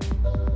Bye.